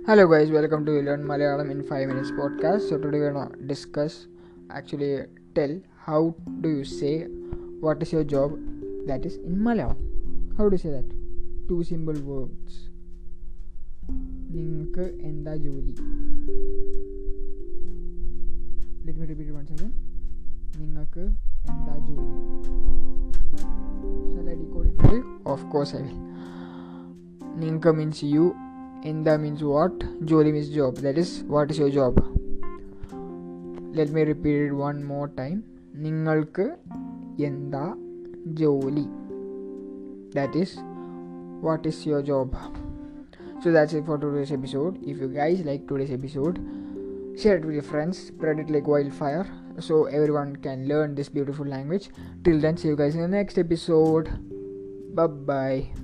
Hello guys, welcome to Learn Malayalam in 5 minutes podcast. So today we're gonna discuss actually tell how do you say what is your job that is in Malayalam. How do you say that? Two simple words. നിങ്ങൾക്ക് എന്താ ജോലി let me repeat once again നിങ്ങൾക്ക് എന്താ ജോലി shall I decode it for you of course I will നിങ്ങൾക്ക് means U എന്താ means what ജോലി means job that is what is your job let me repeat one more time നിങ്ങൾക്ക് എന്താ ജോലി that is what is your job so that's it for today's episode if you guys like today's episode share it with your friends spread it like wildfire so everyone can learn this beautiful language till then see you guys in the next episode bye bye